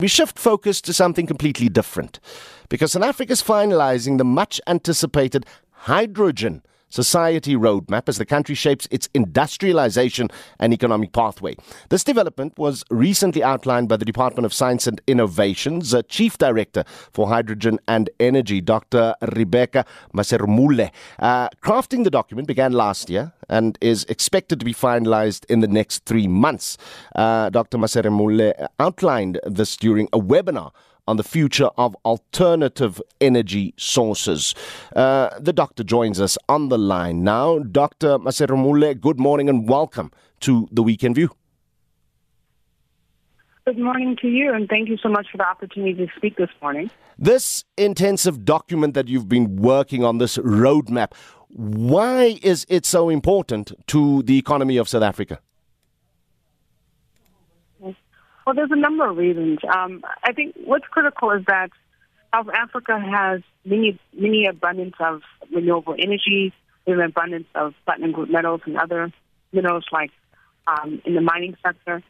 We shift focus to something completely different because South Africa is finalizing the much anticipated hydrogen society roadmap as the country shapes its industrialization and economic pathway. This development was recently outlined by the Department of Science and Innovation's uh, Chief Director for Hydrogen and Energy, Dr. Rebecca Maserumule. Uh, crafting the document began last year and is expected to be finalized in the next three months. Uh, Dr. Maserumule outlined this during a webinar on the future of alternative energy sources. Uh, the doctor joins us on the line now. Dr. Maserumule, good morning and welcome to the Weekend View. Good morning to you, and thank you so much for the opportunity to speak this morning. This intensive document that you've been working on, this roadmap, why is it so important to the economy of South Africa? Well, there's a number of reasons. Um, I think what's critical is that South Africa has many, many abundance of renewable energy, an abundance of platinum group metals and other minerals like um, in the mining sector.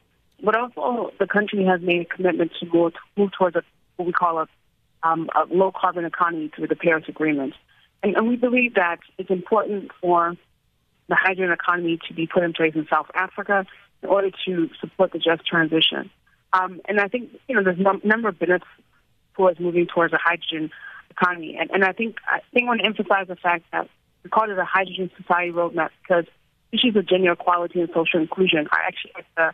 But also, the country has made a commitment to go to move towards a, what we call a, um, a low carbon economy through the Paris Agreement. And, and we believe that it's important for the hydrogen economy to be put in place in South Africa in order to support the just transition. Um, and I think you know there's a number of benefits towards moving towards a hydrogen economy. And, and I think I think want to emphasize the fact that we call it a hydrogen society roadmap because issues of gender equality and social inclusion are actually at the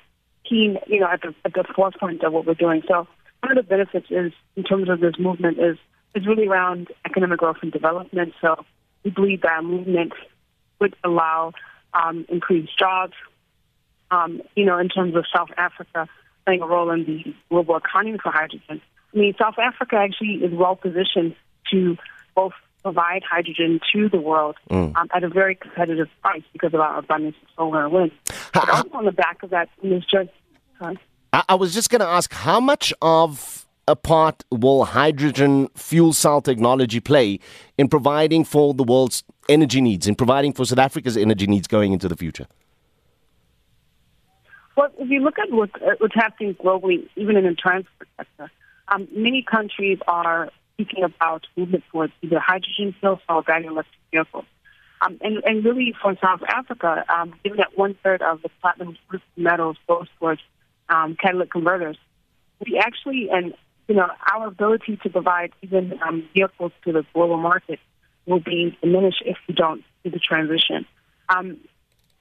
key, you know, at the at the forefront of what we're doing. So one of the benefits is in terms of this movement is is really around economic growth and development. So we believe that movement would allow um, increased jobs. Um, you know, in terms of South Africa playing a role in the global economy for hydrogen. I mean, South Africa actually is well positioned to both provide hydrogen to the world mm. um, at a very competitive price because of our abundance of solar and wind. But also on the back of that is just. I was just going to ask how much of a part will hydrogen fuel cell technology play in providing for the world's energy needs, in providing for South Africa's energy needs going into the future? Well, if you look at what, uh, what's happening globally, even in the transport sector, um, many countries are speaking about movement towards either hydrogen fuel or battery electric vehicles. Um, and, and really for South Africa, um, given that one third of the platinum group metals goes towards um, catalytic converters, we actually, and you know, our ability to provide even um, vehicles to the global market will be diminished if we don't do the transition. Um,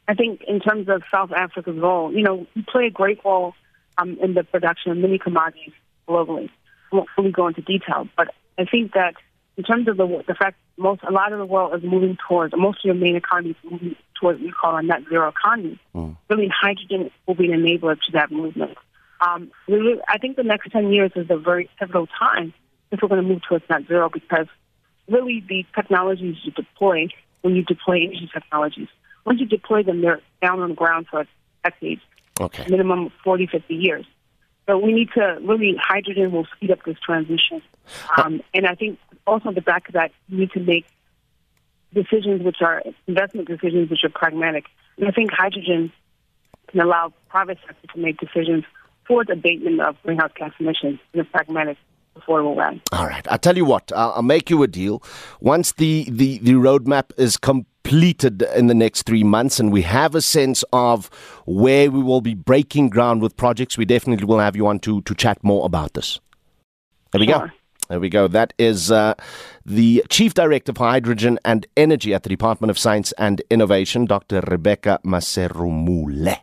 I think in terms of South Africa's role, you know, we play a great role um, in the production of many commodities globally. I won't fully go into detail, but I think that in terms of the the fact most a lot of the world is moving towards most of your main economies moving towards what we call a net zero economy. Mm. Really, hydrogen will be an enabler to that movement. Um, really, I think the next ten years is a very pivotal time if we're going to move towards net zero because really the technologies you deploy when you deploy energy technologies once you deploy them, they're down on the ground for decades, okay. minimum 40, 50 years. So we need to really, hydrogen will speed up this transition. Um, and I think also on the back of that, you need to make decisions which are investment decisions which are pragmatic. And I think hydrogen can allow private sector to make decisions for the abatement of greenhouse gas emissions in a pragmatic affordable way. All right. I'll tell you what, I'll, I'll make you a deal. Once the, the, the roadmap is complete, completed in the next three months and we have a sense of where we will be breaking ground with projects, we definitely will have you on to, to chat more about this. There we sure. go. There we go. That is uh, the Chief Director for Hydrogen and Energy at the Department of Science and Innovation, Dr. Rebecca Maserumule.